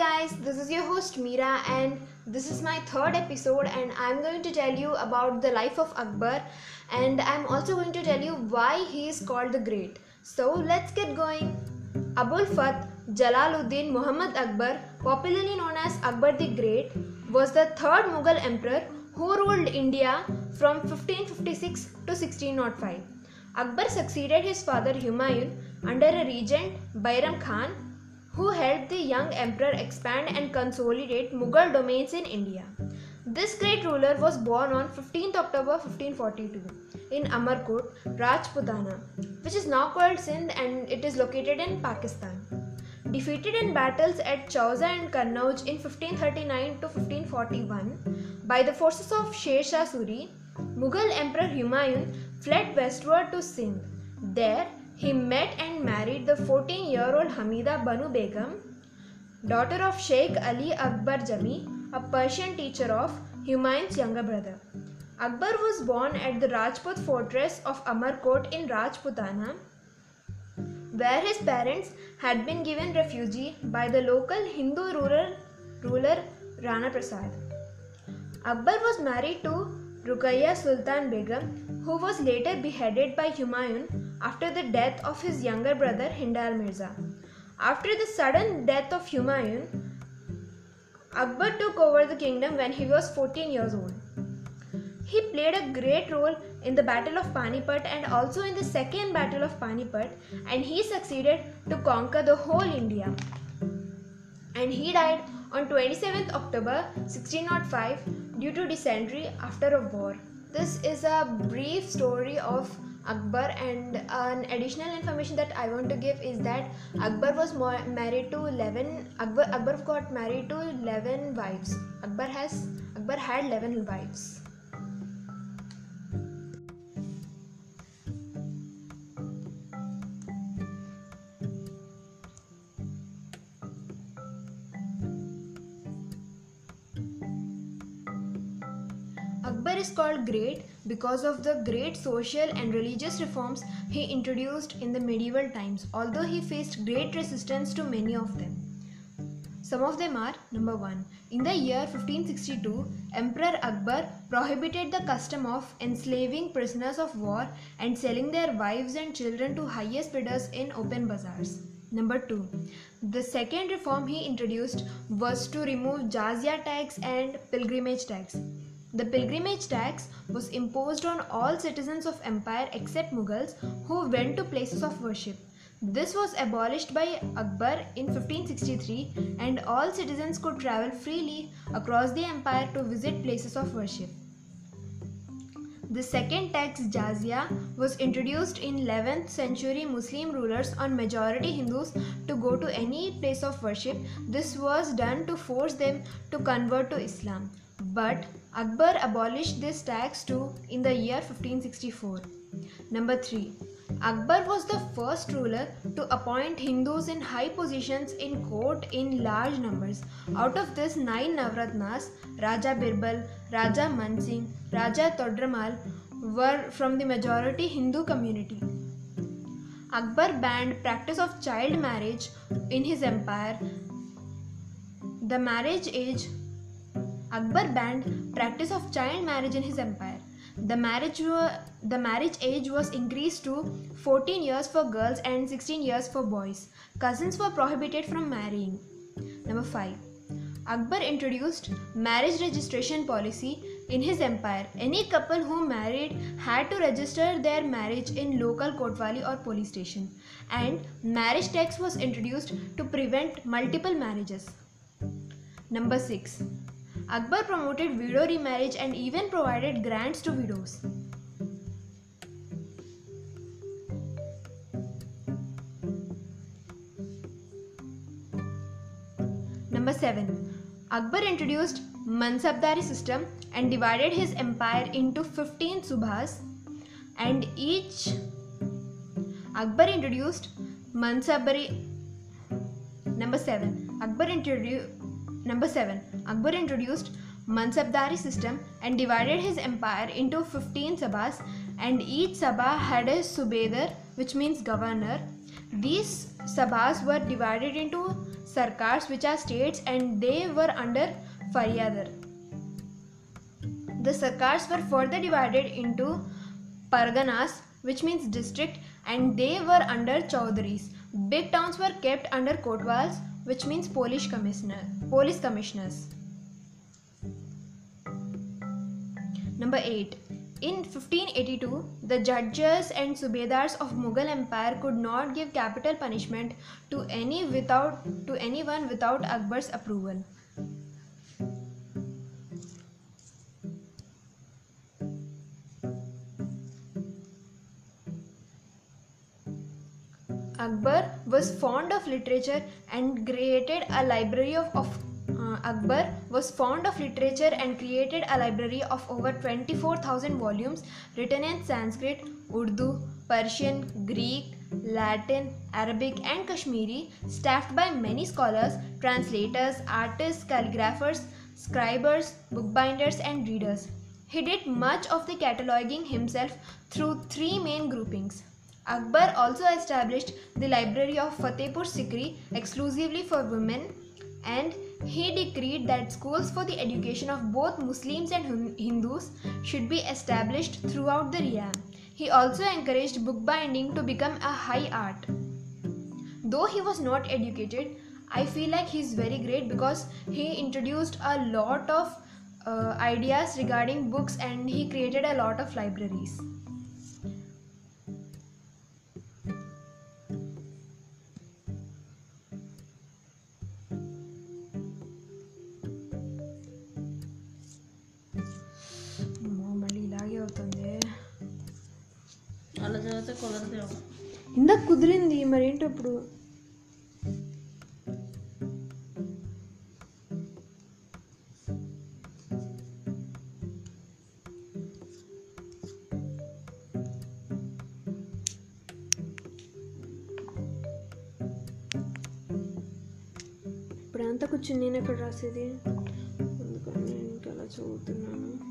guys, this is your host Meera, and this is my third episode, and I'm going to tell you about the life of Akbar, and I'm also going to tell you why he is called the Great. So let's get going. Abul Fath Jalaluddin Muhammad Akbar, popularly known as Akbar the Great, was the third Mughal emperor who ruled India from 1556 to 1605. Akbar succeeded his father Humayun under a regent Bairam Khan who helped the young emperor expand and consolidate Mughal domains in India. This great ruler was born on 15th October 1542 in Amarkot, Rajputana, which is now called Sindh and it is located in Pakistan. Defeated in battles at Chauza and Kannauj in 1539 to 1541 by the forces of Sher Shah Suri, Mughal Emperor Humayun fled westward to Sindh. There, he met and married the 14 year old Hamida Banu Begum, daughter of Sheikh Ali Akbar Jami, a Persian teacher of Humayun's younger brother. Akbar was born at the Rajput fortress of Amarkot in Rajputana, where his parents had been given refuge by the local Hindu ruler, ruler Rana Prasad. Akbar was married to Ruqayya Sultan Begum, who was later beheaded by Humayun after the death of his younger brother Hindar Mirza. After the sudden death of Humayun, Akbar took over the kingdom when he was 14 years old. He played a great role in the Battle of Panipat and also in the Second Battle of Panipat, and he succeeded to conquer the whole India. And he died on 27th October 1605 due to dysentery after a war. This is a brief story of Akbar and an additional information that I want to give is that Akbar was married to 11 Akbar, Akbar got married to 11 wives. Akbar has Akbar had 11 wives. Is called great because of the great social and religious reforms he introduced in the medieval times, although he faced great resistance to many of them. Some of them are number 1. In the year 1562, Emperor Akbar prohibited the custom of enslaving prisoners of war and selling their wives and children to highest bidders in open bazaars. Number 2. The second reform he introduced was to remove jizya tax and pilgrimage tax. The pilgrimage tax was imposed on all citizens of empire except Mughals who went to places of worship. This was abolished by Akbar in 1563 and all citizens could travel freely across the empire to visit places of worship. The second tax jizya was introduced in 11th century Muslim rulers on majority Hindus to go to any place of worship. This was done to force them to convert to Islam. But Akbar abolished this tax too in the year 1564. Number 3. Akbar was the first ruler to appoint Hindus in high positions in court in large numbers. Out of this, nine Navratnas, Raja Birbal, Raja Mansingh, Raja Todramal, were from the majority Hindu community. Akbar banned practice of child marriage in his empire. The marriage age Akbar banned practice of child marriage in his empire. The marriage, the marriage age was increased to 14 years for girls and 16 years for boys. Cousins were prohibited from marrying. Number 5. Akbar introduced marriage registration policy in his empire. Any couple who married had to register their marriage in local kotwali or police station. And marriage tax was introduced to prevent multiple marriages. Number 6. Akbar promoted widow remarriage and even provided grants to widows. Number 7. Akbar introduced Mansabdari system and divided his empire into 15 subhas and each Akbar introduced Mansabdari Number 7. Akbar introduced Number 7. Akbar introduced Mansabdari system and divided his empire into 15 sabhas and each sabha had a subedar which means governor. These sabhas were divided into sarkars which are states and they were under faryadar. The sarkars were further divided into parganas which means district and they were under chowdhuries. Big towns were kept under kotwals which means polish commissioner police commissioners. Number 8 in 1582 the judges and subedars of mughal empire could not give capital punishment to any without to anyone without akbar's approval Akbar was fond of literature and created a library of, of uh, Akbar was fond of literature and created a library of over 24,000 volumes written in Sanskrit, Urdu, Persian, Greek, Latin, Arabic, and Kashmiri, staffed by many scholars, translators, artists, calligraphers, scribers, bookbinders, and readers. He did much of the cataloging himself through three main groupings. Akbar also established the library of Fatehpur Sikri exclusively for women and he decreed that schools for the education of both Muslims and Hindus should be established throughout the realm. He also encouraged bookbinding to become a high art. Though he was not educated, I feel like he's very great because he introduced a lot of uh, ideas regarding books and he created a lot of libraries. అలా చదివితే కుదరదేమో ఇందాక కుదిరింది మరేంటో ఇప్పుడు? ఇప్పుడు అంతా కూర్చుని నేను ఎక్కడ రాసేది? అందుకని నేను ఇంకా అలా చదువుతున్నాను.